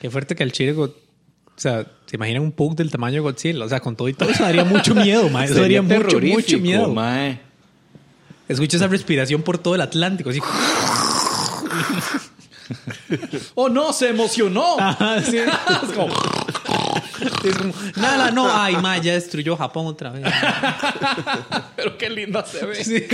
Qué fuerte que el chile... O sea, ¿se imaginan un Pug del tamaño de Godzilla? O sea, con todo y todo eso daría mucho miedo, mae. Eso daría mucho, mucho miedo. mae. Escucha esa respiración por todo el Atlántico, así. ¡Oh, no! ¡Se emocionó! Ajá, sí. Es como... Es como, nada, no, ay, ma, ya destruyó Japón otra vez. Pero qué linda se ve. Sí,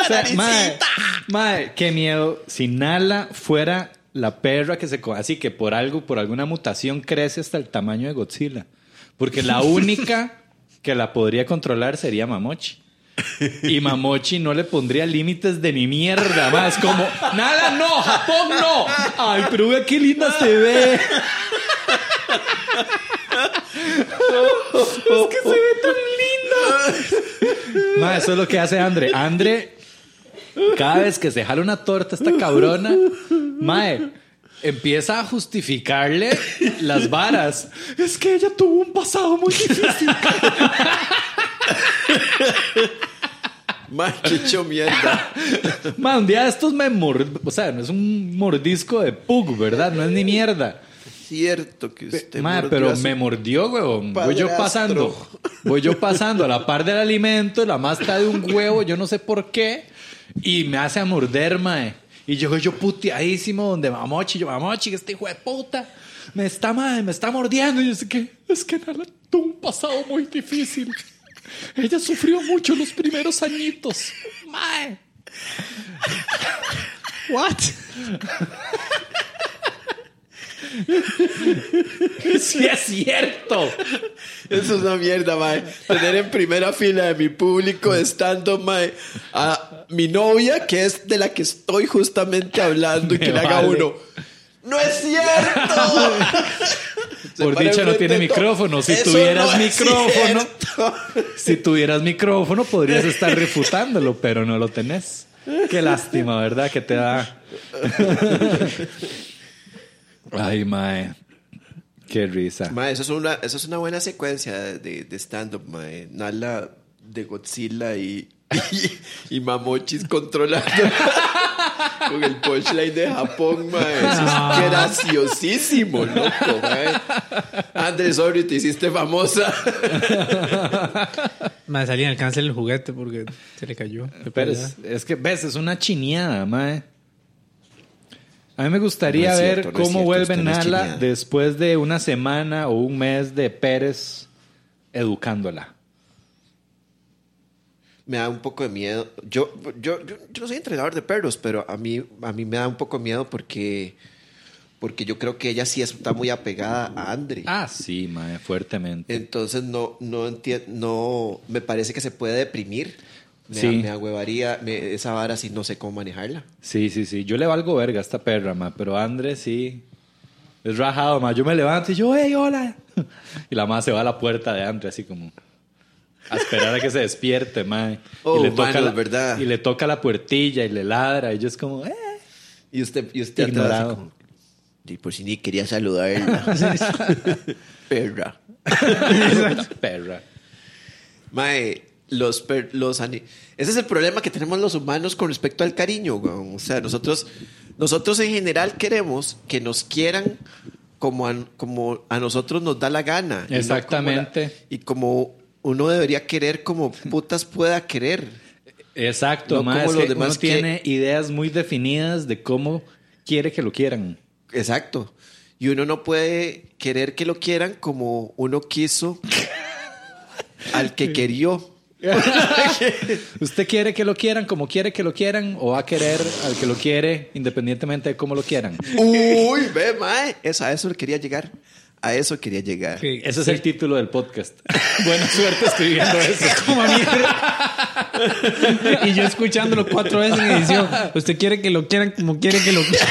O sea, mae, mae, qué miedo. Si Nala fuera la perra que se... Así que por algo, por alguna mutación crece hasta el tamaño de Godzilla. Porque la única que la podría controlar sería Mamochi. Y Mamochi no le pondría límites de ni mierda más. Como, Nala no, Japón no. Ay, pero vea qué linda se ve. es que se ve tan linda. Ma, eso es lo que hace Andre. Andre, cada vez que se jala una torta esta cabrona, mae, empieza a justificarle las varas. Es que ella tuvo un pasado muy difícil. Mae, qué hecho mierda. Ma, un día de estos me mord... O sea, no es un mordisco de pug, ¿verdad? No es ni mierda. Cierto que usted Ma, mordió pero a su- me mordió, weón. Voy yo padrastro. pasando. Voy yo pasando a la par del alimento, la masta de un huevo, yo no sé por qué. Y me hace a morder, mae. Y yo, yo puteadísimo donde mamochi, yo, mamochi, que este hijo de puta. Me está, mae, me está mordiendo. Y yo sé que es que Nala tuvo un pasado muy difícil. Ella sufrió mucho los primeros añitos. Mae. What? Sí es cierto. Eso es una mierda, mae. Tener en primera fila de mi público estando, mae, a mi novia, que es de la que estoy justamente hablando, y que le haga vale. uno. ¡No es cierto! Por dicha no tiene micrófono. Si Eso tuvieras no micrófono, si tuvieras micrófono, podrías estar refutándolo, pero no lo tenés. Qué lástima, ¿verdad? Que te da. Ay, mae. Qué risa. Mae, eso es una, eso es una buena secuencia de, de stand-up, mae. Nala de Godzilla y, y, y Mamochis controlando con el punchline de Japón, mae. Eso es graciosísimo, loco, mae. Andrés, sorry, te hiciste famosa. Me salía en el cáncer el juguete porque se le cayó. Pero es, es que, ves, es una chineada, mae. A mí me gustaría No ver cierto, no es cómo cierto, vuelve no Nala después de una semana o un mes de Pérez educándola. Me da un poco de miedo. Yo, yo, yo, yo no soy entrenador de perros, pero a mí, a mí me da un poco de miedo porque, porque yo creo que ella sí está muy apegada a Andre. Ah, sí, mae, fuertemente. Entonces no, no entiendo, no, me parece que se puede deprimir. Me, Sí. me agüevaría me- esa vara si no sé cómo manejarla. Sí, sí, sí. Yo le valgo verga a esta perra, ma, pero Andrés sí. Es rajado, ma. Yo me levanto y yo, hey, hola. Y la ma se va a la puerta de Andrés así como a esperar a que se despierte, ma. Oh, y le toca la, verdad. Y le toca la puertilla y le ladra y yo es como, eh. Y usted, y usted Ignorado. como, "Y por si ni quería saludarla. Perra. perra. Mae, los, per- los Ese es el problema que tenemos los humanos con respecto al cariño. O sea, nosotros, nosotros en general queremos que nos quieran como a, como a nosotros nos da la gana. y no como la- Exactamente. Y como uno debería querer como putas pueda querer. Exacto, No ma. como los que demás uno que- tiene ideas muy definidas de cómo quiere que lo quieran. Exacto. Y uno no puede querer que lo quieran como uno quiso al que querió. ¿Usted quiere que lo quieran como quiere que lo quieran o va a querer al que lo quiere independientemente de cómo lo quieran? Uy, ve, mae. Eso, a eso quería llegar. A eso quería llegar. Sí, Ese es sí. el título del podcast. Buena suerte escribiendo eso. Como y yo escuchándolo cuatro veces en edición. Usted quiere que lo quieran como quiere que lo quieran.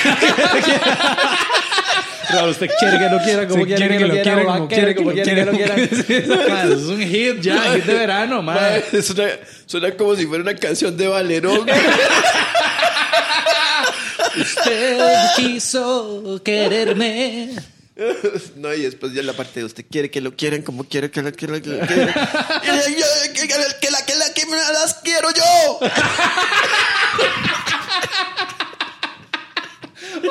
Claro, usted quiere que lo quiera como Usted quiere, que, lo quiera, o va a como querer como quiere que lo quiera. quiera. Ma, Es un hit ya, hit de verano, Mae, man. suena, suena como si fuera una canción de Valerón. Usted quiso quererme. no, y después ya la parte de usted quiere que lo quieran como quiere que lo quieran. Que, lo. Y yo, que, que la, que la que la que me las quiero yo.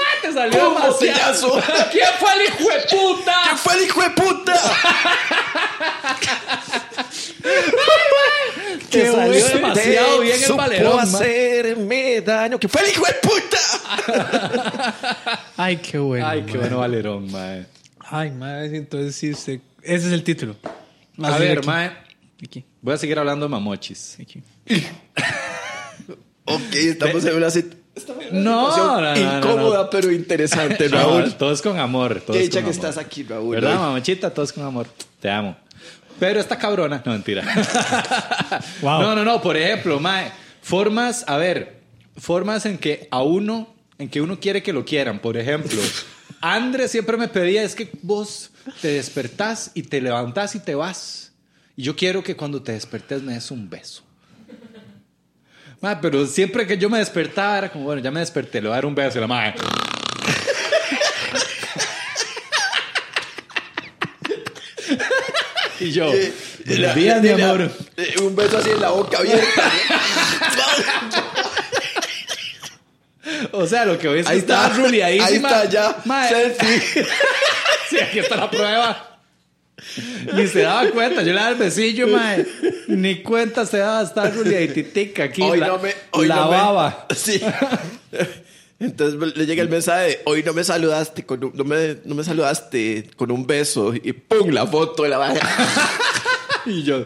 Te salió demasiado. botellazo! ¿Quién fue el hijo de puta? ¿Qué fue el hijo de puta? Te salió demasiado bien el ma. hacerme daño. ¿Qué fue el hijo de puta? Ay, qué bueno. Ay, qué bueno valerón, mae. Ay, madre, entonces sí, usted... ese es el título. A ver, aquí. mae. Aquí, Voy a seguir hablando de mamochis. aquí. Ok, estamos en una sit- No, situación no, no, no, incómoda, no. pero interesante, No, Raúl. todos con amor. Todos Qué dicha que amor. estás aquí, Raúl. ¿Verdad, mamachita? Todos con amor. Te amo. Pero esta cabrona. No, mentira. Wow. No, no, no. Por ejemplo, mae, formas, a ver, formas en que a uno, en que uno quiere que lo quieran. Por ejemplo, Andrés siempre me pedía, es que vos te despertás y te levantás y te vas. Y yo quiero que cuando te despertes me des un beso. Mae, pero siempre que yo me despertaba era como, bueno, ya me desperté, le voy a dar un beso. Y la madre... Y yo, buenos días, mi amor. eh, Un beso así en la boca abierta. O sea, lo que hoy Ahí está. ruliadísima. Ahí está ya. Mae, Selfie. sí, aquí está la prueba. Ni se daba cuenta. Yo le daba el besillo, mae. Ni cuenta se daba. Está ruliaditica aquí. Hoy la, no me. Hoy la no me- baba. Sí. Entonces le llega el mensaje de hoy no me saludaste con un, no me, no me saludaste con un beso y pum la foto de la baja. Y yo.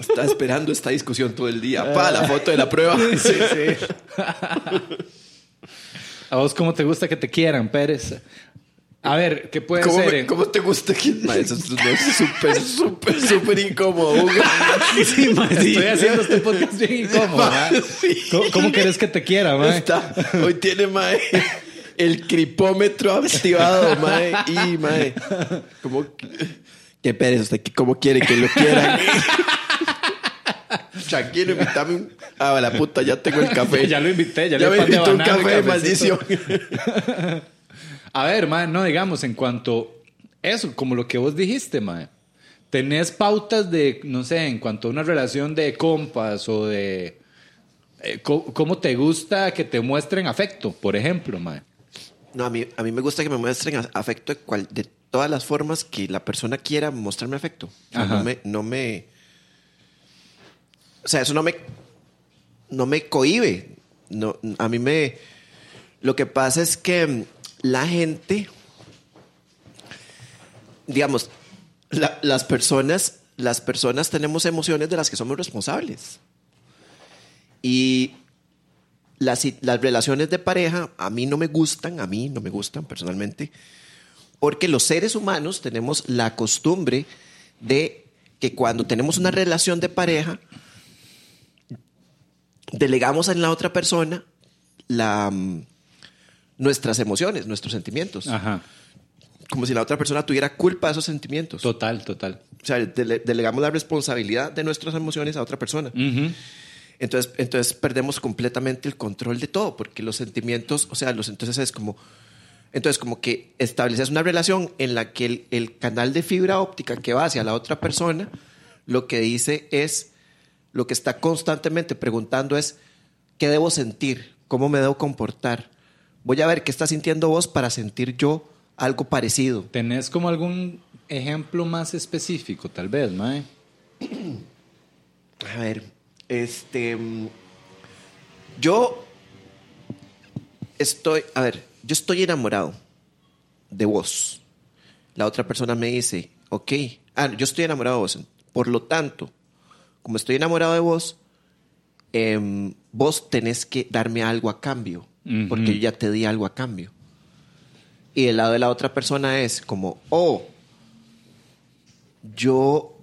Está esperando esta discusión todo el día. Pa la foto de la prueba. Sí, sí. ¿A vos cómo te gusta que te quieran, Pérez? A ver, ¿qué puede ¿Cómo, ser? me- cómo te gusta que Ma, Eso es súper, súper, súper incómodo. Sí, mae, sí. Estoy haciendo este podcast bien incómodo, Ma, sí. ¿Cómo, cómo querés que te quiera, mae? Está, hoy tiene mae, el cripómetro activado, mae. Y mae, ¿cómo? Qué usted cómo quiere que lo quieran. Tranquilo, invítame un. Ah, la puta, ya tengo el café. Ya lo invité, ya le ya de invitó un café, maldición. A ver, mae, no digamos en cuanto eso, como lo que vos dijiste, mae. Tenés pautas de, no sé, en cuanto a una relación de compas o de eh, cómo te gusta que te muestren afecto, por ejemplo, mae. No, a mí, a mí me gusta que me muestren afecto de, cual- de todas las formas que la persona quiera mostrarme afecto. O sea, Ajá. no me, no me. O sea, eso no me. No me cohibe. No, a mí me. Lo que pasa es que la gente. Digamos, la- las personas. Las personas tenemos emociones de las que somos responsables. Y las, las relaciones de pareja a mí no me gustan, a mí no me gustan personalmente, porque los seres humanos tenemos la costumbre de que cuando tenemos una relación de pareja, delegamos en la otra persona la, mm, nuestras emociones, nuestros sentimientos, Ajá. como si la otra persona tuviera culpa de esos sentimientos. Total, total. O sea, dele- delegamos la responsabilidad de nuestras emociones a otra persona. Entonces, entonces perdemos completamente el control de todo, porque los sentimientos, o sea, los entonces es como, entonces como que estableces una relación en la que el, el canal de fibra óptica que va hacia la otra persona, lo que dice es, lo que está constantemente preguntando es, ¿qué debo sentir? ¿Cómo me debo comportar? Voy a ver qué está sintiendo vos para sentir yo algo parecido. ¿Tenés como algún ejemplo más específico, tal vez, mae? A ver, este. mm, Yo estoy. A ver, yo estoy enamorado de vos. La otra persona me dice, ok. Ah, yo estoy enamorado de vos. Por lo tanto, como estoy enamorado de vos, em, vos tenés que darme algo a cambio. Porque yo ya te di algo a cambio. Y el lado de la otra persona es como, oh, yo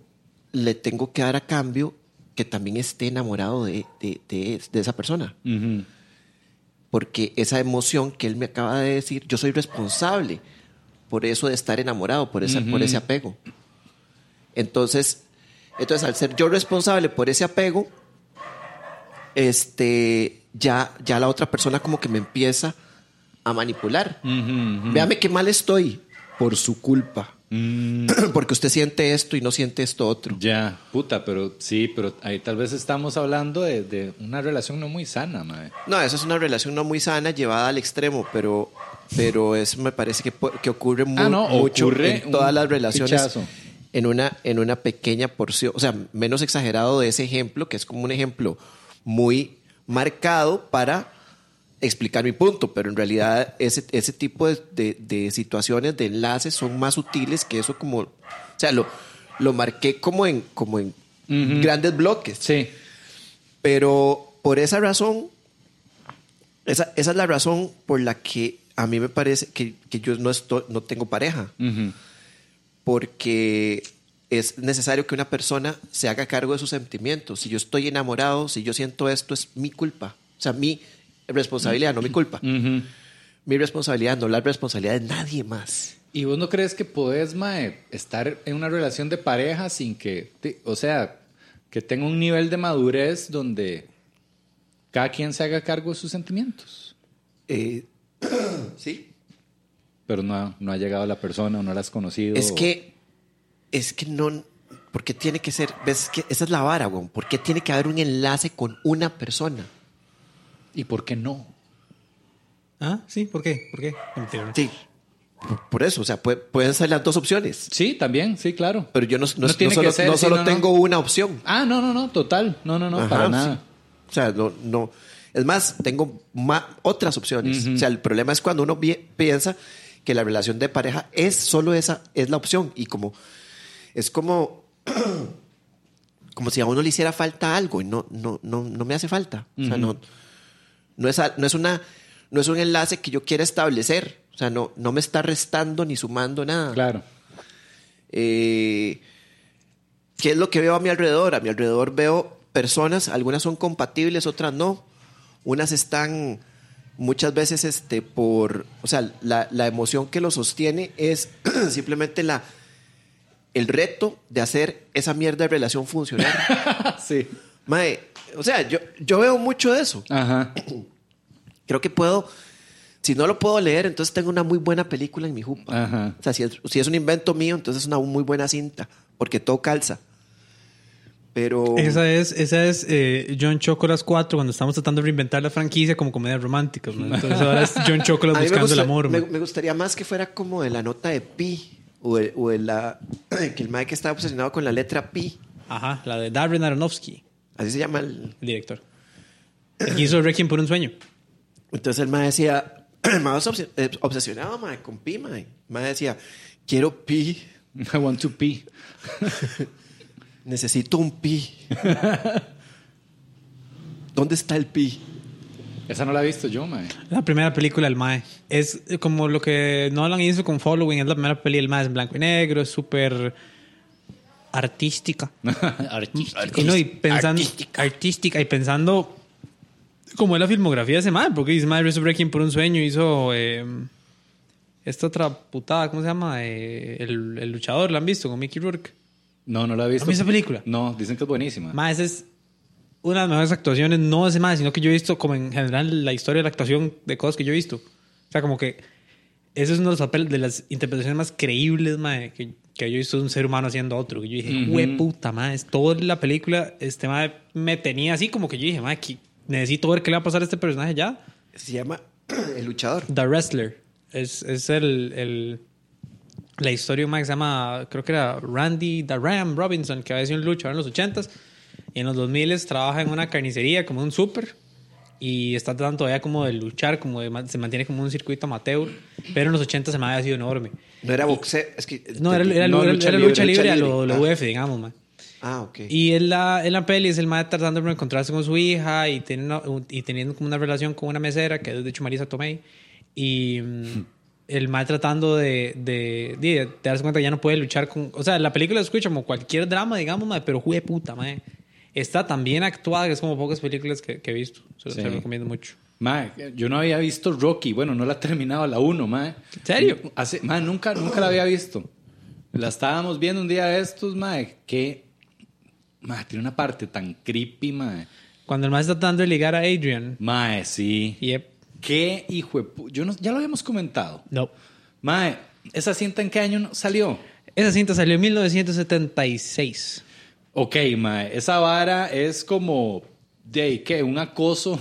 le tengo que dar a cambio que también esté enamorado de, de- de- de esa persona. Porque esa emoción que él me acaba de decir, yo soy responsable por eso de estar enamorado, por ese, por ese apego. Entonces, entonces, al ser yo responsable por ese apego, este, ya, ya la otra persona como que me empieza a manipular. Ujú, ujú. Véame qué mal estoy por su culpa. Mm, Porque usted siente esto y no siente esto otro. ya, puta, pero sí, pero ahí tal vez estamos hablando de, de una relación no muy sana, mae. No, eso es una relación no muy sana llevada al extremo, pero, pero eso me parece que, que ocurre mu- Ah, no, mucho ocurre en todas las relaciones. pichazo. En una, en una pequeña porción, o sea, menos exagerado de ese ejemplo, que es como un ejemplo muy marcado para explicar mi punto, pero en realidad ese, ese tipo de, de- de situaciones, de enlaces, son más sutiles que eso como, o sea, lo, lo marqué como en, como en grandes bloques. Sí. Pero por esa razón, esa, esa es la razón por la que a mí me parece que, que yo no, estoy, no tengo pareja. Ujú. Porque es necesario que una persona se haga cargo de sus sentimientos. Si yo estoy enamorado, si yo siento esto, es mi culpa. O sea, mi responsabilidad, no mi culpa. Mi responsabilidad, no la responsabilidad de nadie más. ¿Y vos no crees que podés, mae, estar en una relación de pareja sin que, te- o sea, que tenga un nivel de madurez donde cada quien se haga cargo de sus sentimientos? Eh, sí. Pero no, ha- no ha llegado la persona o no la has conocido. Es o- que, es que no, ¿por qué tiene que ser? ¿Ves que esa es la vara, weón? ¿Por qué tiene que haber un enlace con una persona? ¿Y por qué no? ¿Ah? Sí, ¿por qué? ¿Por qué? Sí, por, eso, o sea, pue- pueden ser las dos opciones. Sí, también, sí, claro. Pero yo no, no- No tiene no solo, que ser, no sí, solo no, no. tengo una opción. Ah, no, no, no, total. No, no, no, Ajá, para sí. nada. O sea, no, no. Es más, tengo ma- otras opciones. Ujú. O sea, el problema es cuando uno piensa que la relación de pareja es solo esa, es la opción. Y como, es como, como si a uno le hiciera falta algo y no, no, no, no me hace falta. O sea, no, no es, no es una, no es un enlace que yo quiera establecer. O sea, no, no me está restando ni sumando nada. Claro. Eh, ¿Qué es lo que veo a mi alrededor? A mi alrededor veo personas, algunas son compatibles, otras no. Unas están muchas veces este, por, o sea, la, la emoción que lo sostiene es simplemente la, el reto de hacer esa mierda de relación funcionar. sí. Mae, o sea, yo, yo veo mucho de eso. Ajá. Creo que puedo, si no lo puedo leer, entonces tengo una muy buena película en mi jupa. Ajá. O sea, si es, si es un invento mío, entonces es una muy buena cinta, porque todo calza. Pero... Esa es, esa es eh, John Chocolas 4 cuando estamos tratando de reinventar la franquicia como comedias románticas. ¿no? Entonces ahora es John Chocolas buscando gusta- el amor. me, me gustaría más que fuera como de la nota de pi, o, el, o el, la, que el que estaba obsesionado con la letra pi. Ajá, la de Darren Aronofsky, Así se llama el... el director. El hizo Requiem por un sueño. Entonces el mae decía, el mae es obse- eh, obsesionado mae, con pi, mae. El mae decía, quiero pi, I want to pee. necesito un pi. ¿Dónde está el pi? Esa no la he visto yo, mae. La primera película del Mae. Es como lo que Nolan hizo con Following. Es la primera película del Mae. Es en blanco y negro. Es súper artística. Artista. Y, no, y pensando, artística. Y pensando como es la filmografía de ese Mae. Porque dice Mae Breaking por un sueño. Hizo eh, esta otra putada. ¿Cómo se llama? Eh, el, el luchador. ¿La han visto? Con Mickey Rourke. No, no la he visto. ¿Han visto esa película? No, dicen que es buenísima. Esa es una de las mejores actuaciones, no de ese Mae, sino que yo he visto como en general la historia de la actuación de cosas que yo he visto. O sea, como que ese es uno de los papeles, de las interpretaciones más creíbles, Mae, que, que yo he visto de un ser humano haciendo otro. Que yo dije, Ujú. hue puta, Mae, es toda la película, este Mae me tenía así como que yo dije, Mae, que necesito ver qué le va a pasar a este personaje ya. Se llama El Luchador. The Wrestler. Es, es el, el- la historia de un man que se llama, creo que era Randy The Ram Robinson, que había sido un luchador en los 80s. Y en los 2000 trabaja en una carnicería, como un súper. Y está tratando todavía como de luchar, como de se mantiene como un circuito amateur. Pero en los 80 se me había sido enorme. No era boxeo, es que... No, era, era- no, era- lucha era libre, lucha libre, a libre. lo Ah. WF, digamos, man. Ah, ok. Y en la, en la peli es el mae tratando de encontrarse con su hija y, teniendo, y teniendo como una relación con una mesera, que es de hecho Marisa Tomei. Y mm, el mae tratando de, de, de- de darse cuenta que ya no puede luchar con... O sea, la película es escucha como cualquier drama, digamos, mae, pero jue puta, mae. Está tan bien actuada que es como pocas películas que, que he visto. Se, lo- Sí. lo recomiendo mucho. Mae, yo no había visto Rocky. Bueno, no la he terminado la 1, mae. ¿En serio? Hace, nunca, nunca la había visto. La estábamos viendo un día de estos, mae, que... Mae, tiene una parte tan creepy, mae. Cuando el mae está tratando de ligar a Adrian. Mae, sí. Yep. Qué hijo de pu- Yo no, ya lo habíamos comentado. No. Mae, ¿esa cinta en qué año salió? Esa cinta salió en 1976. Ok, mae, esa vara es como de ¿qué? un acoso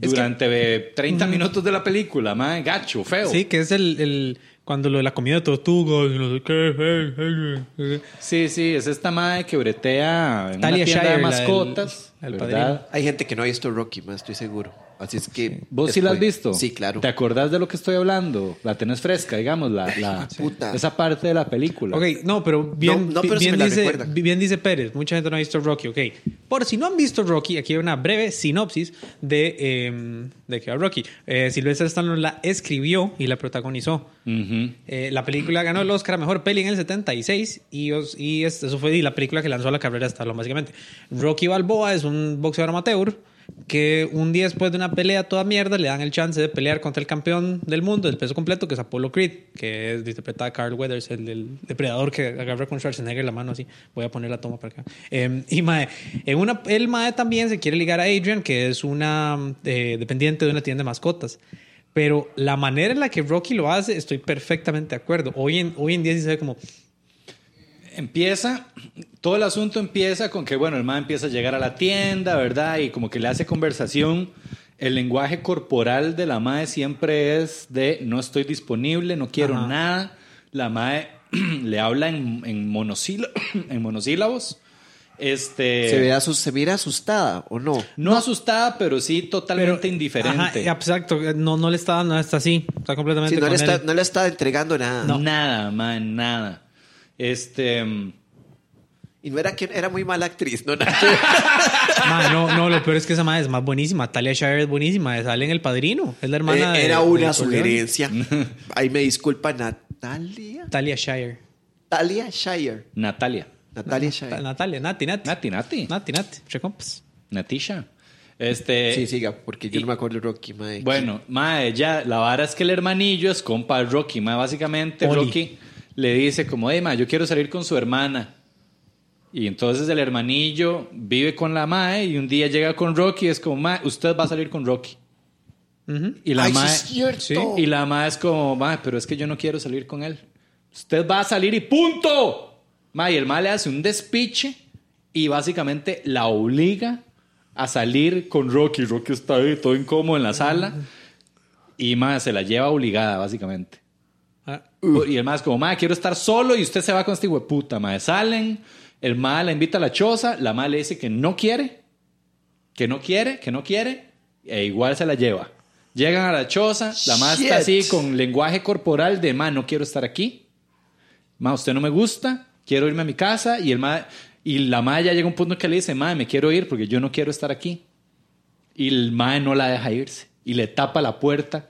Es durante eh, 30 minutos de la película, mae, gacho, feo. Sí, que es el, el cuando lo de la comida de tortugas y no sé qué. eh, eh, eh. Sí, sí, es esta madre que bretea en Talia una tienda Shire, de la del- mascotas, el ¿verdad? padrino. Hay gente que no ha visto Rocky, más estoy seguro. Así es que. ¿Vos sí la has después- visto? Sí, claro. ¿Te acordás de lo que estoy hablando? La tenés fresca, digamos, la, la- puta. esa parte de la película. Ok, no, pero bien, No, no, pero bien, dice, bien dice Pérez. Mucha gente no ha visto Rocky, ok. Por si no han visto Rocky, aquí hay una breve sinopsis de, eh, de que va Rocky. Eh, Sylvester Stallone la escribió y la protagonizó. Ujú. Eh, la película ganó el Oscar a Mejor Peli en el 76 y, os- y es- eso fue la película que lanzó la carrera de Stallone, básicamente. Rocky Balboa es un boxeador amateur que un día después de una pelea toda mierda le dan el chance de pelear contra el campeón del mundo del peso completo, que es Apollo Creed, que es interpretada a Carl Weathers, el del depredador que agarra con Schwarzenegger la mano así. Voy a poner la toma para acá. Eh, y mae, el mae también se quiere ligar a Adrian, que es una eh, dependiente de una tienda de mascotas. Pero la manera en la que Rocky lo hace, estoy perfectamente de acuerdo. Hoy en, hoy en día sí se ve como, Empieza, todo el asunto empieza con que, bueno, el man empieza a llegar a la tienda, ¿verdad? Y como que le hace conversación. El lenguaje corporal de la madre siempre es de no estoy disponible, no quiero Ajá. nada. La madre le habla en, en, monosíla- en monosílabos. Este, ¿Se, ve asus- ¿Se mira asustada o no? no, asustada, pero sí totalmente indiferente. Ajá, exacto. No, no le está, no está así. Está completamente Sí, no, con le está, él. no le está entregando nada. Nada, man, nada. Este. Y no era que era muy mala actriz, no nada que ver. Ma, no, no, lo peor es que esa madre es más buenísima. Talia Shire es buenísima. Sale en El Padrino. Es la hermana de- Eh, Era de una Corleone. sugerencia. Ahí me disculpa Natalia. Talia Shire. Talia Shire. Natalia. Natalia Shire. Natalia, Nati, Nati. Nati, Nati. Nati, Nati. Entre compas. Natisha. Este. Sí, siga, porque yo no me acuerdo de Rocky, mae. Bueno, mae, ya, la vara es que el hermanillo es compa de Rocky, mae, básicamente Oli. Rocky le dice como, hey, mae, yo quiero salir con su hermana. Y entonces el hermanillo vive con la mae y un día llega con Rocky y es como, mae, usted va a salir con Rocky. Y la Ay, sí es y la mae es como, mae, pero es que yo no quiero salir con él. Usted va a salir y punto. Mae, y el mae le hace un despiche y básicamente la obliga a salir con Rocky. Rocky está ahí todo incómodo en la sala y mae se la lleva obligada, básicamente. Y el es como, mae, quiero estar solo y usted se va con este puta, mae. Salen, el mae la invita a la choza, la mae le dice que no quiere, que no quiere, que no quiere, e igual se la lleva. Llegan a la choza, la mae está así con lenguaje corporal de, mae, no quiero estar aquí. Mae, usted no me gusta, quiero irme a mi casa. Y, el mae, y la mae ya llega a un punto que le dice, mae, me quiero ir porque yo no quiero estar aquí. Y el mae no la deja irse. Y le tapa la puerta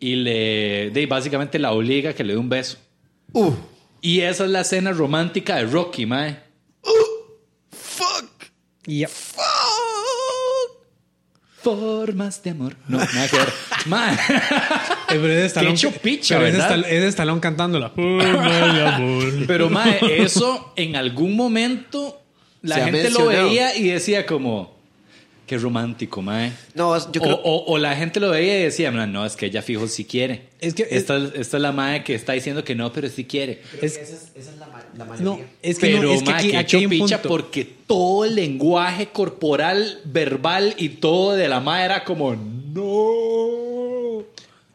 y le, de, básicamente la obliga a que le dé un beso. Uh, Y esa es la escena romántica de Rocky, mae. fuck. y ya. Formas de amor. No, nada que ver. mae. Eh, pero es de Stallone- hecho picha, pero es de ¿verdad? Es de Stallone cantándola. Forma de amor. Pero, mae, eso en algún momento la Se gente lo veía y decía como, qué romántico, mae. No, yo creo. O, o- o la gente lo veía y decía, "No, es que ella fijo si quiere. Es que- esta, es- esta es la mae que está diciendo que no, pero sí quiere. Es- esa es, la, no, es que, pero, no, es que mae, aquí, que aquí hay un picha punto. porque todo el lenguaje corporal, verbal y todo de la mae era como, no.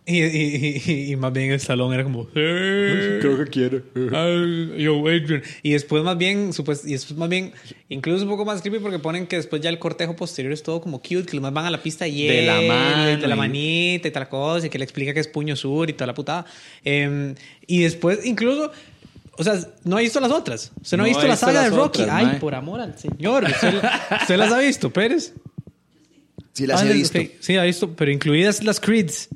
Y, y, y- y más bien el salón era como. "Eh, Creo que quiere. ay, yo, Adrian". Y después más bien, supues- y después más bien, incluso un poco más creepy porque ponen que después ya el cortejo posterior es todo como cute, que los más van a la pista y De la mano de la manita y tal cosa, y que le explica que es puño sur y toda la putada. Em, y después, incluso, o sea, no ha visto las otras. Usted no, ha No visto he la visto saga de Rocky. otras, Ay, mae. por amor al señor. ¿Usted, usted las ha visto, Pérez? Sí, las Ah, he visto. ok. Sí, ha visto, pero incluidas las Creeds.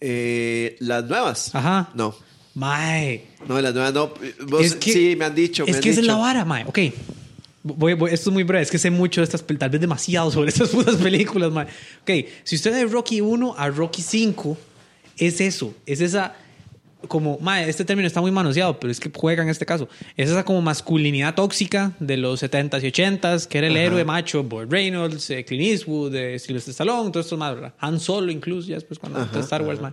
Eh, las nuevas. Ajá. No. Mae. No, las nuevas no. Vos- Es que- sí, me han dicho. Es que esa es la vara, mae. Ok. Voy, voy- esto es muy breve. Es que sé mucho de estas tal vez demasiado sobre estas putas películas, mae. Ok. Si usted de Rocky 1 a Rocky 5, es eso. Es esa. Como, mae, este término está muy manoseado, pero es que juega en este caso. Es esa como masculinidad tóxica de los 70s y 80s, que era el héroe macho, Boyd Reynolds, eh, Clint Eastwood, eh, Sylvester Stallone, todos estos más, ¿verdad? Han Solo incluso, ya después cuando entró Star Wars, mae.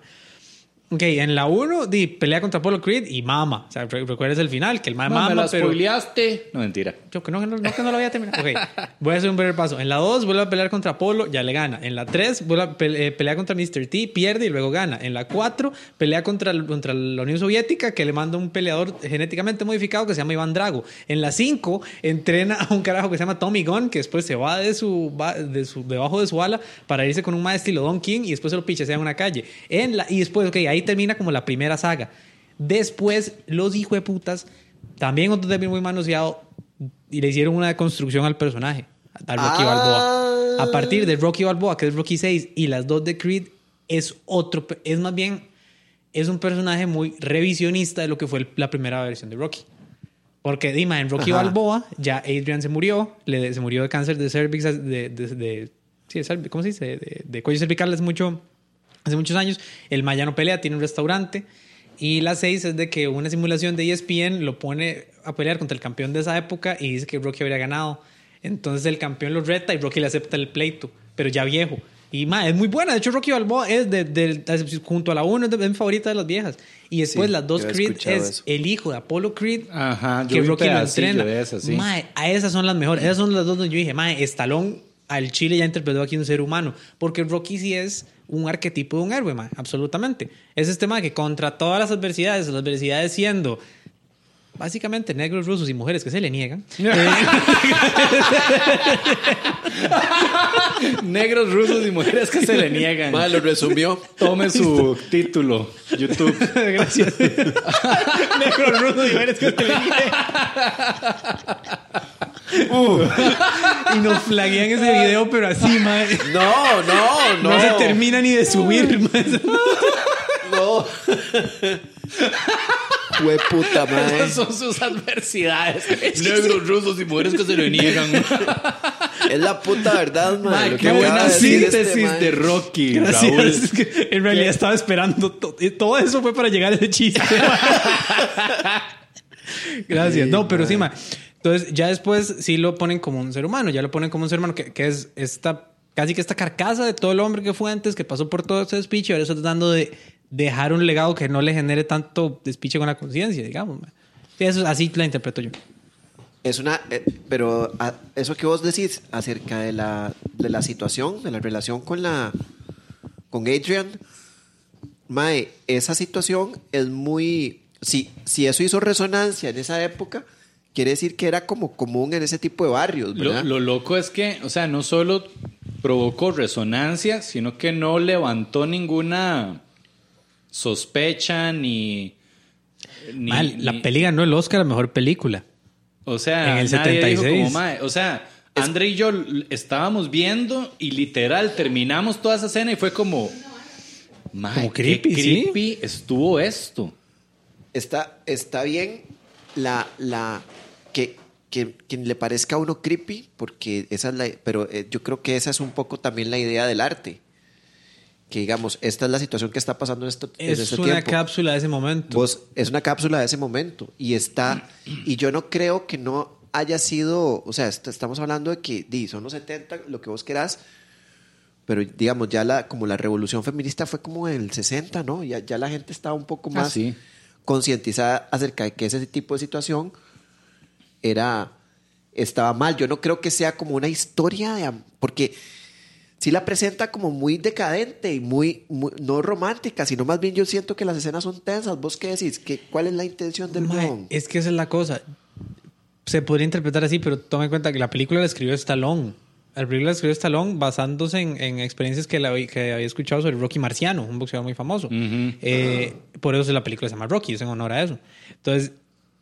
Ok, en la 1 di, pelea contra Apollo Creed y mama. O sea, re- recuerdas el final, que el mae Ma, mama, me la pero... spoileaste. No, mentira. Yo que no, que no, no, que no lo voy a terminar. Ok, voy a hacer un breve paso. En la 2 vuelve a pelear contra Apolo, ya le gana. En la 3 vuelve a pele- eh, pelea contra Mr. T, pierde y luego gana. En la 4 pelea contra, el- contra la Unión Soviética, que le manda un peleador genéticamente modificado que se llama Iván Drago. En la 5 entrena a un carajo que se llama Tommy Gunn, que después se va de su, va de su debajo de su ala para irse con un mae estilo Don King y después se lo pichasea en una calle. En la, y después, ok, ahí termina como la primera saga. Después, los hijueputas, también otro débil muy manoseado, y le hicieron una deconstrucción al personaje, a Rocky Ah. Balboa. A partir de Rocky Balboa, que es Rocky 6, y las dos de Creed, es otro, es más bien, es un personaje muy revisionista de lo que fue la primera versión de Rocky. Porque, Dima, en Rocky Ajá. Balboa, ya Adrian se murió, le, se murió de cáncer de cervix, de, de, de- de ¿cómo se dice? De, de cuello cervical hace, mucho, hace muchos años. El Mayano pelea, tiene un restaurante. Y la 6 es de que una simulación de ESPN lo pone a pelear contra el campeón de esa época y dice que Rocky habría ganado. Entonces el campeón lo reta y Rocky le acepta el pleito, pero ya viejo. Y ma, es muy buena. De hecho, Rocky Balboa es de, de- junto a la 1 es, de- es mi favorita de las viejas. Y después Sí, las dos Creed es eso. el hijo de Apollo Creed Ajá, que Rocky lo entrena. de esas, sí. Mae, a esas son las mejores. Esas son las dos donde yo dije, mae, Stallone al Chile ya interpretó aquí un ser humano. Porque Rocky sí es un arquetipo de un héroe, mae, absolutamente. Es este mae que contra todas las adversidades, las adversidades siendo básicamente negros, rusos y mujeres que se le niegan. Negros, rusos y mujeres que se le niegan. Madre, lo resumió. Tome su título, YouTube. Gracias. negros, rusos y mujeres que se le niegan. y nos flaguean ese video, pero así, mae. No, no, no. No se termina ni de subir. mae. No. Fue puta madre. Esas son sus adversidades. Negros, rusos y mujeres que se le niegan. Es la puta verdad, madre. Mae, lo qué buena este síntesis de Rocky, Gracias. Raúl. Es que en realidad estaba esperando to- y todo eso fue para llegar a ese chiste. Gracias. No, pero sí, ma. Entonces, ya después sí lo ponen como un ser humano, ya lo ponen como un ser humano que, que es esta, casi que esta carcasa de todo el hombre que fue antes, que pasó por todo ese despiche, ahora está tratando de dejar un legado que no le genere tanto despiche con la conciencia, digamos. Sí, eso, así la interpreto yo. Es una. eh, pero a- eso que vos decís acerca de la, de la situación, de la relación con la. con Adrian. Mae, esa situación es muy. Si, si eso hizo resonancia en esa época, quiere decir que era como común en ese tipo de barrios, ¿verdad? lo loco es que, o sea, no solo provocó resonancia, sino que no levantó ninguna sospecha ni... ni- Ma, ni- la peli ganó el Oscar a mejor película. O sea, En el nadie dijo 76. como, "Mae", o sea, André y yo estábamos viendo y literal terminamos toda esa escena y fue como... "Mae, Como qué creepy, ¿sí? creepy estuvo esto. Está, está bien la, la que, que, que le parezca a uno creepy, porque esa es la, pero eh, yo creo que esa es un poco también la idea del arte. Que digamos, esta es la situación que está pasando en, esto, en Es este una tiempo. cápsula de ese momento. Vos, es una cápsula de ese momento y está, y yo no creo que no haya sido, o sea, est- estamos hablando de que di, son los 70, lo que vos querás, pero digamos, ya la, como la revolución feminista fue como en el 60, ¿no? Ya, ya la gente estaba un poco Ah, más sí. concientizada acerca de que ese tipo de situación era, estaba mal. Yo no creo que sea como una historia de, porque sí la presenta como muy decadente y muy, muy- no romántica, sino más bien yo siento que las escenas son tensas. ¿Vos qué decís? ¿Qué, ¿Cuál es la intención del guion? es que esa es la cosa. Se podría interpretar así, pero tome en cuenta que la película la escribió Stallone. La película la escribió Stallone basándose en, en experiencias que, la, que había escuchado sobre Rocky Marciano, un boxeador muy famoso. Eh, por eso la película se llama Rocky, es en honor a eso. Entonces,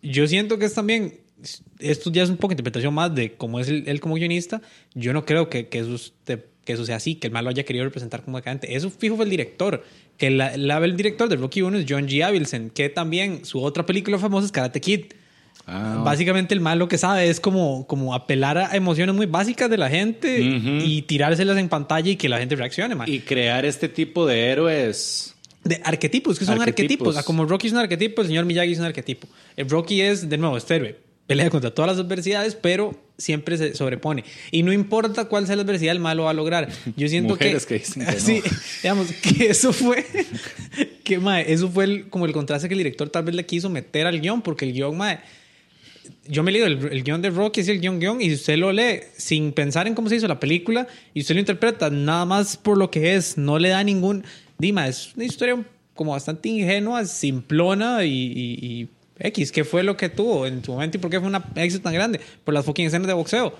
yo siento que es también, esto ya es un poco interpretación más de cómo es él, él como guionista. Yo no creo que, que, eso esté- que eso sea así, que el malo haya querido representar como decadente. Eso fijo fue el director. Que la, la- el director de Rocky 1 es John G. Avildsen, que también su otra película famosa es Karate Kid. Ah, Básicamente el mal lo que sabe es como, como apelar a emociones muy básicas de la gente Ujú. y tirárselas en pantalla y que la gente reaccione, man. Y crear este tipo de héroes. De arquetipos, que son Arquetipos. arquetipos. Ah, Como Rocky es un arquetipo, el señor Miyagi es un arquetipo. El Rocky es, de nuevo, este héroe. Pelea contra todas las adversidades, pero siempre se sobrepone. Y no importa cuál sea la adversidad, el mal lo va a lograr. Yo siento Mujeres que... que dicen que no. Sí, digamos, que eso fue... que, mae, eso fue el- como el contraste que el director tal vez le quiso meter al guion, porque el guion, mae... Yo me he leído el, el guion de Rocky, es el guion guion, y usted lo lee sin pensar en cómo se hizo la película, y usted lo interpreta nada más por lo que es, no le da ningún... Dima, es una historia como bastante ingenua, simplona y, y- y X, ¿qué fue lo que tuvo en su momento y por qué fue un éxito tan grande? Por las fucking escenas de boxeo.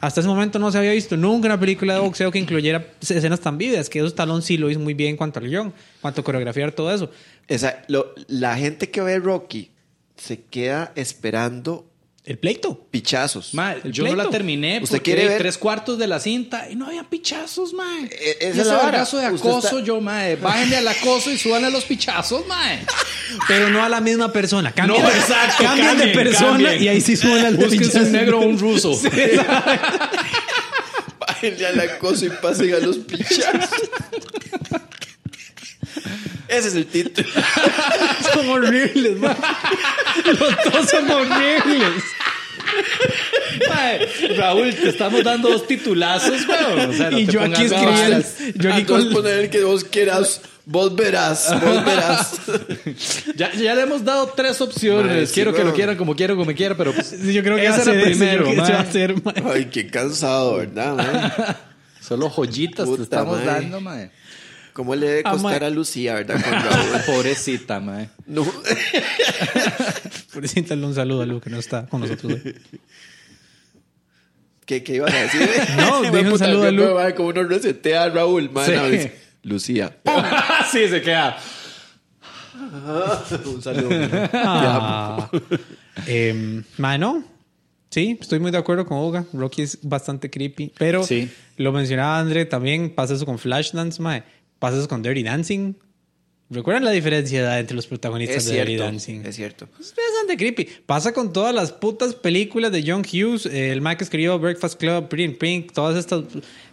Hasta ese momento no se había visto nunca una película de boxeo que incluyera escenas tan vividas, que eso Stallone sí lo hizo muy bien en cuanto al guion, en cuanto a coreografiar todo eso. Esa- lo- la gente que ve Rocky se queda esperando El pleito. pichazos. El yo no la terminé ¿Usted porque quiere ver? tres cuartos de la cinta y no había pichazos, mae. E- es ese la vara. vergazo de acoso, está- yo, mae. Bájenle al acoso y súbanle a los pichazos, mae. Pero no a la misma persona. Cambian, No, exacto, cambian de cambien, persona cambien. y ahí sí suena el Búsquense un negro o un ruso. Bájenle al acoso y pasen a los pichazos. Ese es el título. Son horribles, man. Los dos son horribles. Raúl, te estamos dando dos titulazos, weón. O sea, no Y yo aquí bravas. yo aquí con- poner el que vos quieras. Vos verás, vos verás. Ya, ya le hemos dado tres opciones. Mae, sí, quiero que lo quieran como quiero, como quiera, pero pues, Yo creo que ese va a era primero, ese mae. a ser, man. Ay, qué cansado, ¿verdad, man? Solo joyitas te estamos mae. dando, mae. ¿Cómo le debe Ah, costar mae. a Lucía, verdad, con Raúl? Pobrecita, mae. No. Pobrecita, un saludo a Lu que no está con nosotros hoy. ¿Qué, ¿Qué ibas a decir? No, Mae, dije un saludo a Lu. mae, Como uno resetea a Raúl. Sí. Lucía. sí, se queda. Un saludo. Ah. Em, mae, no. Sí, estoy muy de acuerdo con Olga. Rocky es bastante creepy. Pero Sí. lo mencionaba André también. Pasa eso con Flashdance, mae. Pasa eso con Dirty Dancing. ¿Recuerdan la diferencia entre los protagonistas Es de Dirty Dancing? es cierto. Es bastante creepy. Pasa con todas las putas películas de John Hughes, eh, el Mike que escribió Breakfast Club, Pretty in Pink, todas estas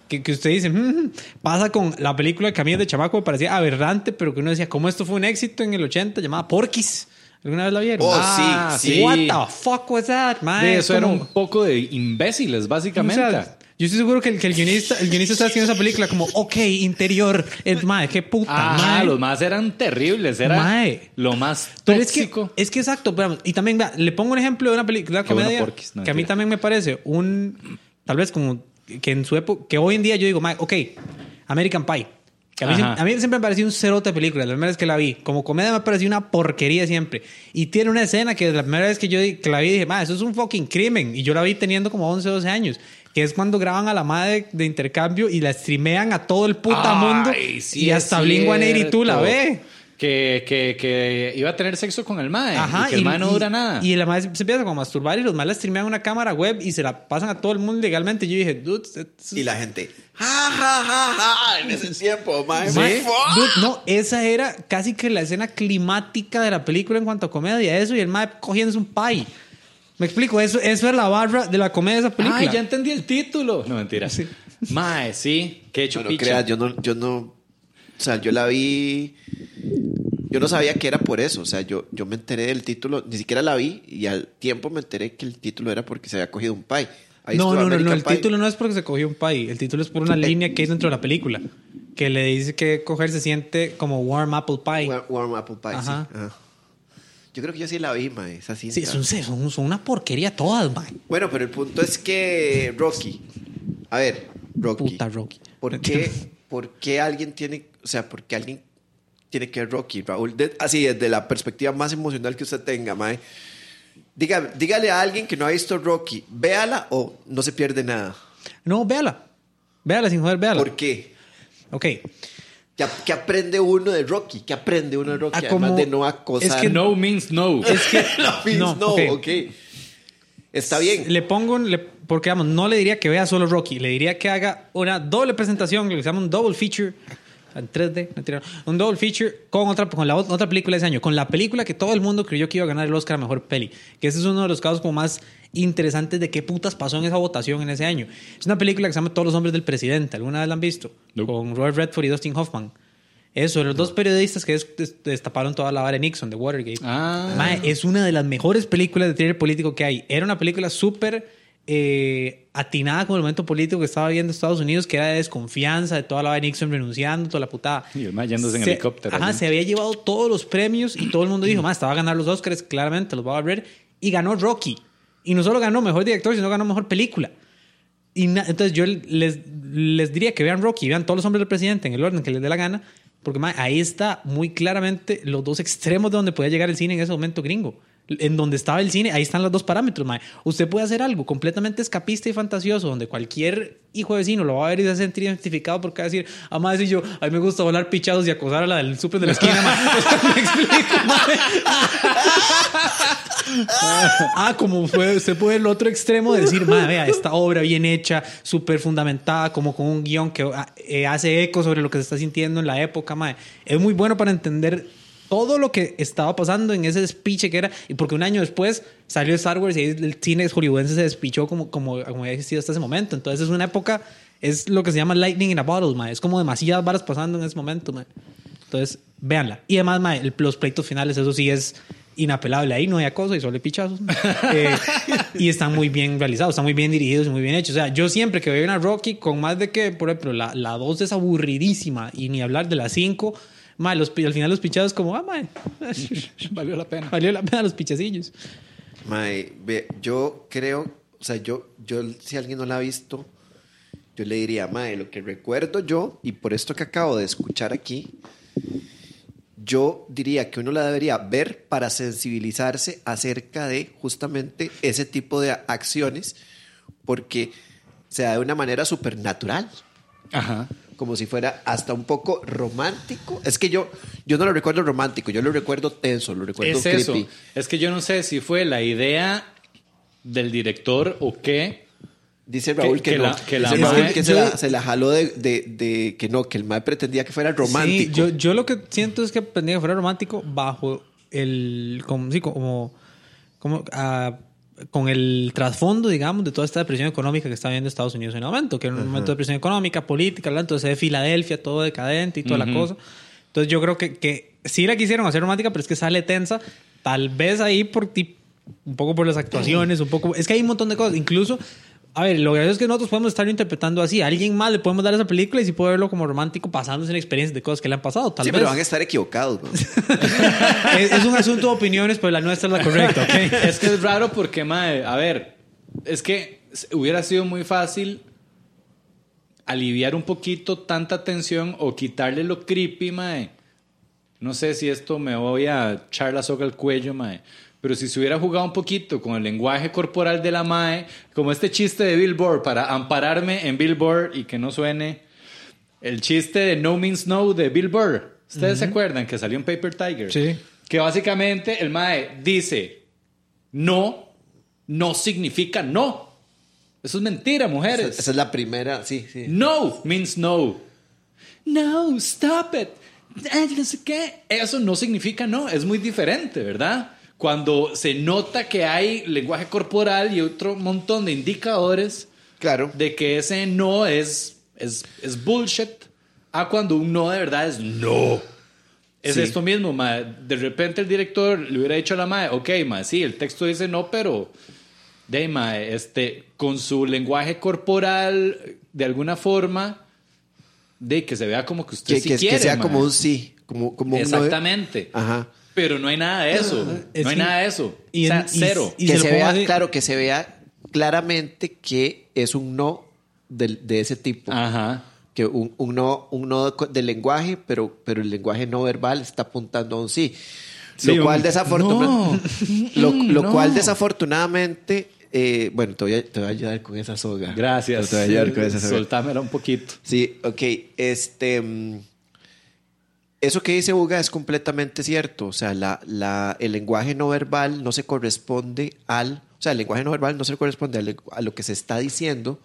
que, que usted dice. "Mm". Pasa con la película que a mí de chamaco me parecía aberrante, pero que uno decía, ¿cómo esto fue un éxito en el 80? Llamada Porky's. ¿Alguna vez la vieron? Oh, Ah, sí, sí. What the fuck was that, man? De eso Es era un poco de imbéciles, o básicamente. sea, yo estoy seguro que el, que el guionista, el guionista está haciendo esa película como, ok, interior, es mae, qué puta, Ah, mae. los más eran terribles. Era Mae. lo más Pero es que, tóxico. es que exacto, pero, y también vea, le pongo un ejemplo de una película de Qué bueno, comedia no, que a mí también me parece un, tal vez como que en su época, que hoy en día yo digo, "Mae, ok, American Pie. Que a, mí, a mí siempre me pareció un cerote de película, la primera vez que la vi. Como comedia me pareció una porquería siempre. Y tiene una escena que la primera vez que yo que la vi dije, "Ma, eso es un fucking crimen. Y yo la vi teniendo como 11, 12 años. Que es cuando graban a la madre de intercambio y la streamean a todo el puta mundo. Ay, sí y hasta Blink-182 la cierto. ve. Que, que, que iba a tener sexo con el mae. Ajá, y que el mae no dura nada. Y la madre se empieza como a masturbar y los males streamean una cámara web y se la pasan a todo el mundo legalmente. Y yo dije, dude, Y la gente, ja, ja, ja, ja, en ese tiempo. Mae, fuck. dude, no, esa era casi que la escena climática de la película en cuanto a comedia. Eso y el mae cogiéndose un pie. Me explico, eso, eso es la barra de la comedia de esa película. Ay, ya entendí el título. No, mentira. Mae, sí. Que he hecho No, no creas, yo no, yo no, o sea, yo la vi, yo no sabía que era por eso, o sea, yo, yo me enteré del título, ni siquiera la vi y al tiempo me enteré que el título era porque se había cogido un pie. Ahí no, no, no, no, el Pie. título no es porque se cogió un pie. El título es por una línea que hay dentro de la película. Que le dice que coger se siente como warm apple pie. Warm, Warm Apple Pie, Ajá. sí. ajá. Yo creo que yo sí la vi, mae, esa cinta. Sí, son, son, son una porquería todas, mae. Bueno, pero el punto es que Rocky, a ver, Rocky, Puta Rocky. ¿por qué, por qué alguien tiene, o sea, por qué alguien tiene que ver Rocky, Raúl? De- así, desde la perspectiva más emocional que usted tenga, mae. Diga, dígale a alguien que no ha visto Rocky, véala o no se pierde nada. No, véala. Véala sin joder, véala. ¿Por qué? Ok. ¿Qué, qué aprende uno de Rocky? ¿Qué aprende uno de Rocky? Ah, Además como- de no acosar. es que No means no. Es que. no, means no, no, ok. ok. Está bien. Le pongo un. le- porque, vamos, no le diría que vea solo Rocky. Le diría que haga una doble presentación, se llama un double feature. En 3D, mentira, un double feature con otra, con la ot- otra película de ese año, con la película que todo el mundo creyó que iba a ganar el Oscar a mejor peli. Que ese es uno de los casos como más interesantes de qué putas pasó en esa votación en ese año. Es una película que se llama Todos los hombres del presidente. ¿Alguna vez la han visto? No. Con Robert Redford y Dustin Hoffman. Eso, los dos periodistas que des- des- destaparon toda la vara de Nixon, de Watergate. Ah. Mae, es una de las mejores películas de thriller político que hay. Era una película súper eh, atinada con el momento político que estaba viendo Estados Unidos, que era de desconfianza, de toda la de Nixon renunciando, toda la putada. Y el yéndose en Se- helicóptero, Ajá, allí. se había llevado todos los premios y todo el mundo dijo, más, estaba a ganar los Oscars, claramente, los va a ver. Y ganó Rocky. Y no solo ganó mejor director, sino ganó mejor película. Y entonces yo les, les diría que vean Rocky, vean todos los hombres del presidente en el orden que les dé la gana, porque ahí está muy claramente los dos extremos de donde podía llegar el cine en ese momento gringo. En donde estaba el cine, ahí están los dos parámetros. mae. Usted puede hacer algo completamente escapista y fantasioso, donde cualquier hijo de vecino lo va a ver y se va a sentir identificado porque va a decir, ah, mae, si yo, a mí me gusta volar pichados y acosar a la del súper de la esquina. mae". me explico, mae. Ah, como fue, usted puede el otro extremo de decir, "Ma, vea, esta obra bien hecha, súper fundamentada, como con un guion que ah, eh, hace eco sobre lo que se está sintiendo en la época, ma. Es muy bueno para entender todo lo que estaba pasando en ese despiche que era, y porque un año después salió Star Wars y el cine hollywoodense se despichó como, como, como había existido hasta ese momento. Entonces es una época, es lo que se llama lightning in a bottle, ma. Es como demasiadas varas pasando en ese momento, ma. Entonces, véanla. Y además, ma, el- los pleitos finales, eso sí es inapelable. Ahí no hay acoso y solo hay pichazos. Eh, y están muy bien realizados, están muy bien dirigidos y muy bien hechos. O sea, yo siempre que veo una Rocky, con más de que, por ejemplo, la, la 2 es aburridísima y ni hablar de la 5, ma, los, pi- al final los pichados como, ah, ma, Valió la pena. valió la pena los pichacillos. Mae, ve, yo creo, o sea, yo, yo, si alguien no la ha visto, yo le diría, Mae, lo que recuerdo yo, y por esto que acabo de escuchar aquí, yo diría que uno la debería ver para sensibilizarse acerca de justamente ese tipo de acciones, porque se da de una manera supernatural Ajá. Como si fuera hasta un poco romántico. Es que yo, yo no lo recuerdo romántico, yo lo recuerdo tenso, lo recuerdo Es eso. creepy. Es que yo no sé si fue la idea del director o qué. Dice Raúl que, que no. la- que la mae- que se, yo- la, se la jaló de, de, de que no, que el mae pretendía que fuera Sí, romántico. yo, yo lo que siento es que pretendía que fuera romántico bajo el. Como, sí, como. como ah, con el trasfondo, digamos, de toda esta depresión económica que está viendo Estados Unidos en el momento, que era un momento de depresión económica, política, ¿verdad? entonces de Filadelfia, todo decadente y toda la cosa. Entonces yo creo que, que sí la quisieron hacer romántica, pero es que sale tensa, tal vez ahí por ti, un poco por las actuaciones, un poco... Es que hay un montón de cosas, incluso... A ver, lo gracioso es que nosotros podemos estar interpretando así. A alguien más le podemos dar esa película y sí puede verlo como romántico basándose en experiencias de cosas que le han pasado. Tal sí, vez. pero van a estar equivocados. ¿no? es, es un asunto de opiniones, pero la nuestra es la correcta, ¿ok? Es que es raro porque, mae, a ver, es que hubiera sido muy fácil aliviar un poquito tanta tensión o quitarle lo creepy, mae. No sé si esto me voy a echar la soga al cuello, mae. Pero si se hubiera jugado un poquito con el lenguaje corporal de la mae, como este chiste de Billboard, para ampararme en Billboard y que no suene el chiste de No Means No de Billboard. ¿Ustedes se acuerdan que salió en Paper Tiger? Sí. Que básicamente el mae dice, no, no significa no. Eso es mentira, esa, mujeres. esa es la primera, sí, sí. No means no. No, stop it. No sé qué. Eso no significa no. Es muy diferente, ¿verdad? Cuando se nota que hay lenguaje corporal y otro montón de indicadores Claro. de que ese no es, es, es bullshit, a cuando un no de verdad es no. Es Sí. esto mismo, ma. De repente el director le hubiera dicho a la madre, ok, ma, sí, el texto dice no, pero de ma, este, con su lenguaje corporal, de alguna forma, de que se vea como que usted que, sí que- quiere, que sea ma. como un sí, como, como un no. Exactamente. Ajá. Pero no hay nada de eso. Es no hay que- nada de eso. y o sea, en- y- cero. y que se vea, así. claro, que se vea claramente que es un no del- de, ese tipo. Ajá. Que un, un no, un no de- del lenguaje, pero, pero el lenguaje no verbal está apuntando a un sí. Sí, lo cual, un- desafortunadamente, lo, lo no. cual desafortunadamente, eh, bueno, te voy, a, te voy a ayudar con esa soga. Gracias. Te voy a ayudar con esa soga. Soltámela un poquito. Sí, ok. Este. Eso que dice Uga es completamente cierto. O sea, la, la- el lenguaje no verbal no se corresponde al. O sea, el lenguaje no verbal no se corresponde al- a lo que se está diciendo.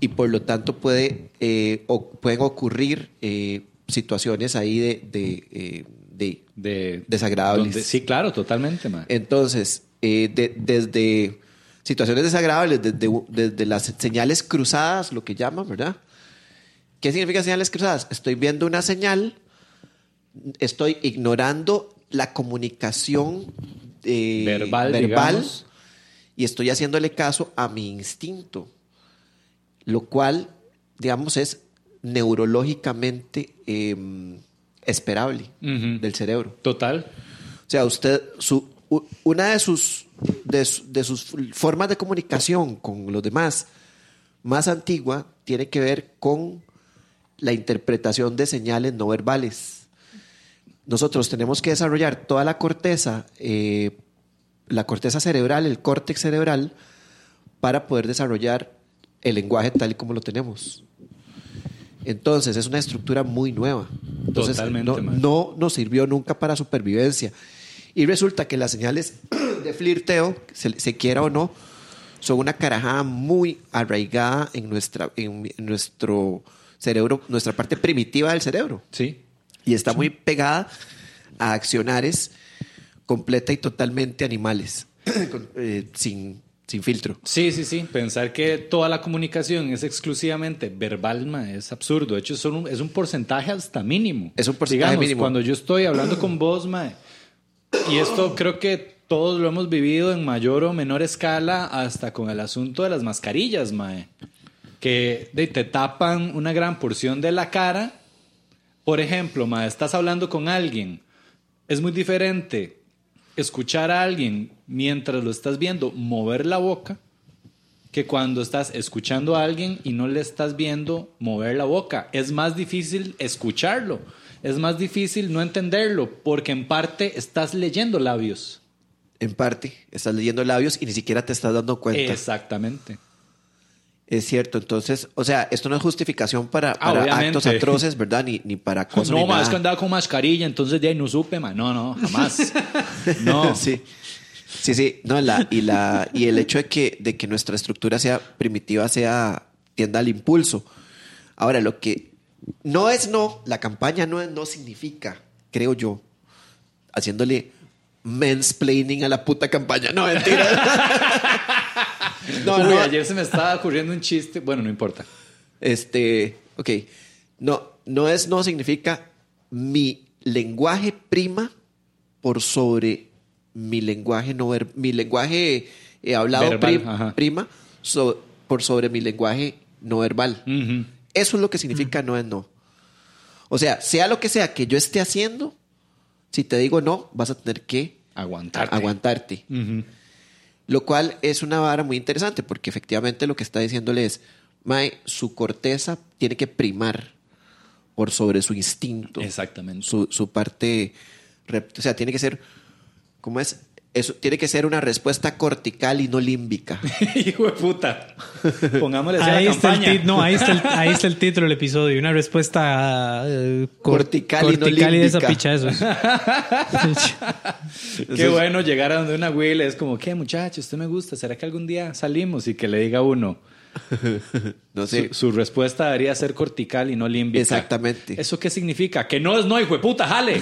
Y por lo tanto puede, eh, o- pueden ocurrir eh, situaciones ahí de, de, eh, de- De, Desagradables. donde- sí, claro, totalmente, ma. entonces, eh, de- desde situaciones desagradables, desde, desde las señales cruzadas, lo que llaman, ¿verdad? ¿Qué significa señales cruzadas? Estoy viendo una señal, estoy ignorando la comunicación eh, Verbal, y estoy haciéndole caso a mi instinto, lo cual, digamos, es neurológicamente eh, esperable del cerebro. Total. O sea, usted, su, una de sus, de, de sus formas de comunicación con los demás más antigua tiene que ver con la interpretación de señales no verbales. Nosotros tenemos que desarrollar toda la corteza, eh, la corteza cerebral, el córtex cerebral, para poder desarrollar el lenguaje tal y como lo tenemos. Entonces, es una estructura muy nueva. Entonces, Totalmente, no, no nos sirvió nunca para supervivencia. Y resulta que las señales de flirteo, se, se quiera o no, son una carajada muy arraigada en, nuestra, en nuestro cerebro, nuestra parte primitiva del cerebro. Sí. Y está muy pegada a accionares completa y totalmente animales, con- eh, sin, sin filtro. Sí, sí, sí. Pensar que toda la comunicación es exclusivamente verbal ma, es absurdo. De hecho, es un, es un porcentaje hasta mínimo. Es un porcentaje Digamos, mínimo. Cuando yo estoy hablando con vos, ma, y esto creo que todos lo hemos vivido en mayor o menor escala, hasta con el asunto de las mascarillas, mae. Que de, te tapan una gran porción de la cara. Por ejemplo, ma, estás hablando con alguien. Es muy diferente escuchar a alguien mientras lo estás viendo mover la boca que cuando estás escuchando a alguien y no le estás viendo mover la boca. Es más difícil escucharlo, es más difícil no entenderlo, porque en parte estás leyendo labios. En parte, estás leyendo labios y ni siquiera te estás dando cuenta. Exactamente. Es cierto, entonces, o sea, esto no es justificación para, Ah, para actos atroces, ¿verdad? Ni, ni para cosas. no, nada. es que andaba con mascarilla, entonces de ahí no supe, ma. No, no, jamás. No. sí. Sí, sí. No, la, y, la, y el hecho de que, de que nuestra estructura sea primitiva sea tienda al impulso. Ahora, lo que no es no, la campaña no es no significa, creo yo, haciéndole mansplaining a la puta campaña. No, mentira. no, Uy, ayer se me estaba ocurriendo un chiste. Bueno, no importa. Este, ok. No, no es no significa mi lenguaje prima por sobre mi lenguaje no ver- mi lenguaje eh, hablado Verbal, prima so- por sobre mi lenguaje no verbal. Eso es lo que significa no es no. O sea, sea lo que sea que yo esté haciendo, si te digo no, vas a tener que Aguantarte. aguantarte. Lo cual es una vara muy interesante porque efectivamente lo que está diciéndole es, Mae, su corteza tiene que primar por sobre su instinto. Exactamente. Su, su parte, o sea, tiene que ser, ¿cómo es? Eso tiene que ser una respuesta cortical y no límbica. Hijo de puta. Pongámosle así a Ahí la está, el campaña. tit- no, ahí, está el, ahí está el título del episodio. Una respuesta eh, cor- Cortical y no cortical y límbica. desapichazos. Qué bueno llegar a donde una Will es como, ¿qué muchacho? Usted me gusta. ¿Será que algún día salimos? Y que le diga uno. No sé. Su, su respuesta debería ser cortical y no límbica. Exactamente. ¿Eso qué significa? Que no es no, hijo de puta, jale.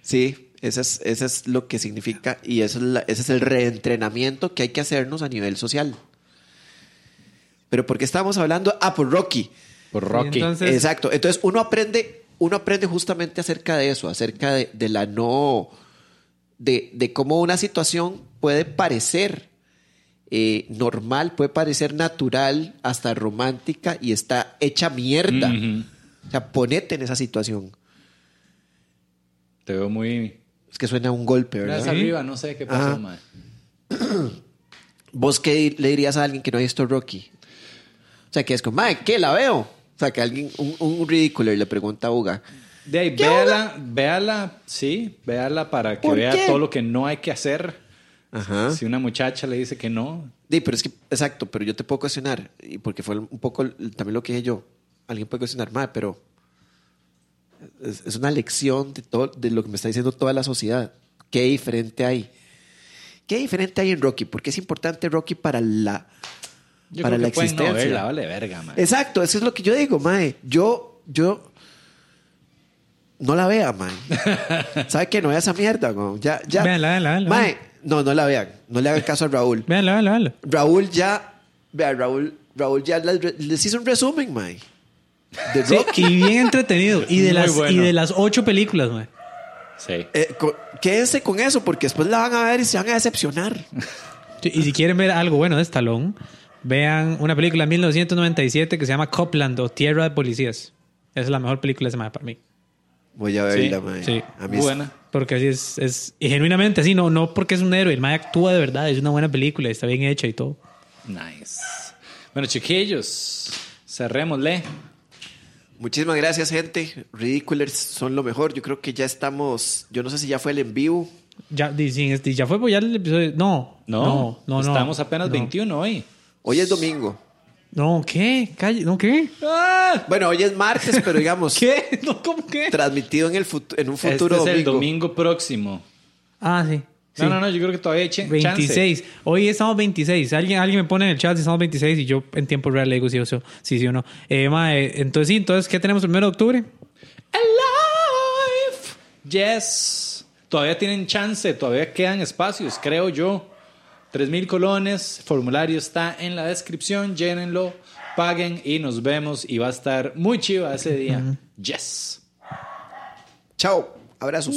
Sí, eso es, eso es lo que significa y eso es la- ese es el reentrenamiento que hay que hacernos a nivel social. Pero ¿por qué estábamos hablando? Ah, por Rocky. Por Rocky. entonces- Exacto. Entonces uno aprende, uno aprende justamente acerca de eso, acerca de, de la no, de, de cómo una situación puede parecer eh, normal, puede parecer natural, hasta romántica y está hecha mierda. O sea, ponete en esa situación. Te veo muy... Es que suena un golpe, ¿verdad? arriba, no sé qué pasó, Ajá. mae. ¿Vos qué le dirías a alguien que no ha visto Rocky? O sea, que es como, "Mae, ¿qué la veo? O sea, que alguien, un, un ridículo le pregunta a Uga. De ahí, ¿Qué véala, véala, sí, véala para que ¿Por vea qué? todo lo que no hay que hacer. Ajá. Si una muchacha le dice que no, Sí, pero es que, exacto, pero yo te puedo cuestionar, y porque fue un poco el- también lo que dije yo. Alguien puede cuestionar, mae, pero es, es una lección de, todo, de lo que me está diciendo toda la sociedad. ¿Qué diferente hay? ¿Qué diferente hay en Rocky? ¿Por qué es importante Rocky para la, yo para creo la que no existencia? verla, vale verga, mae. Exacto, eso es lo que yo digo, mae. Yo, yo no la vea, mae. ¿Sabe qué? No vea esa mierda, güey. Ya, ya. Véanla, véanla, véanla. Mae, no, no la vean. No le hagan caso a Raúl. Véanla, véanla, véanla. Raúl ya, vea, Raúl Raúl ya les hizo un resumen, mae. De Sí, Rocky. y bien entretenido. Y de, Muy las, bueno. y de las ocho películas, mae. Sí. Eh, quédense con eso porque después la van a ver y se van a decepcionar. Sí, Y si quieren ver algo bueno de Stallone, vean una película de 1997 que se llama Copland o Tierra de Policías. Esa es la mejor película de ese mae para mí. Voy a verla, Sí, sí. A mí es- Buena. Porque así es, es y genuinamente así, no, no porque es un héroe, el mae actúa de verdad, es una buena película, está bien hecha y todo. Nice. Bueno, chiquillos, cerrémosle. Muchísimas gracias, gente. Ridiculers son lo mejor. Yo creo que ya estamos. Yo no sé si ya fue el en vivo. Ya, este, ya fue pues ya el episodio. No, No, no, no. no estamos apenas no. 21 hoy. Hoy es domingo. No, ¿qué? Calle, ¿no qué? Bueno, hoy es martes, pero digamos, ¿Qué? No, ¿cómo qué? transmitido en, el en un Este futuro es domingo. el domingo próximo. Ah, sí. No, Sí. no, no, yo creo que todavía hay ch- 26. Hoy estamos 26. Alguien, alguien me pone en el chat si estamos 26 y yo en tiempo real le digo si o sí, sí, sí o no. Eh, mae, entonces sí, entonces, ¿qué tenemos el 1 de octubre? Alive. Yes. Todavía tienen chance, todavía quedan espacios, creo yo. 3000 colones, formulario está en la descripción, llénenlo, paguen y nos vemos y va a estar muy chiva ese día. Yes. Chao. Abrazos.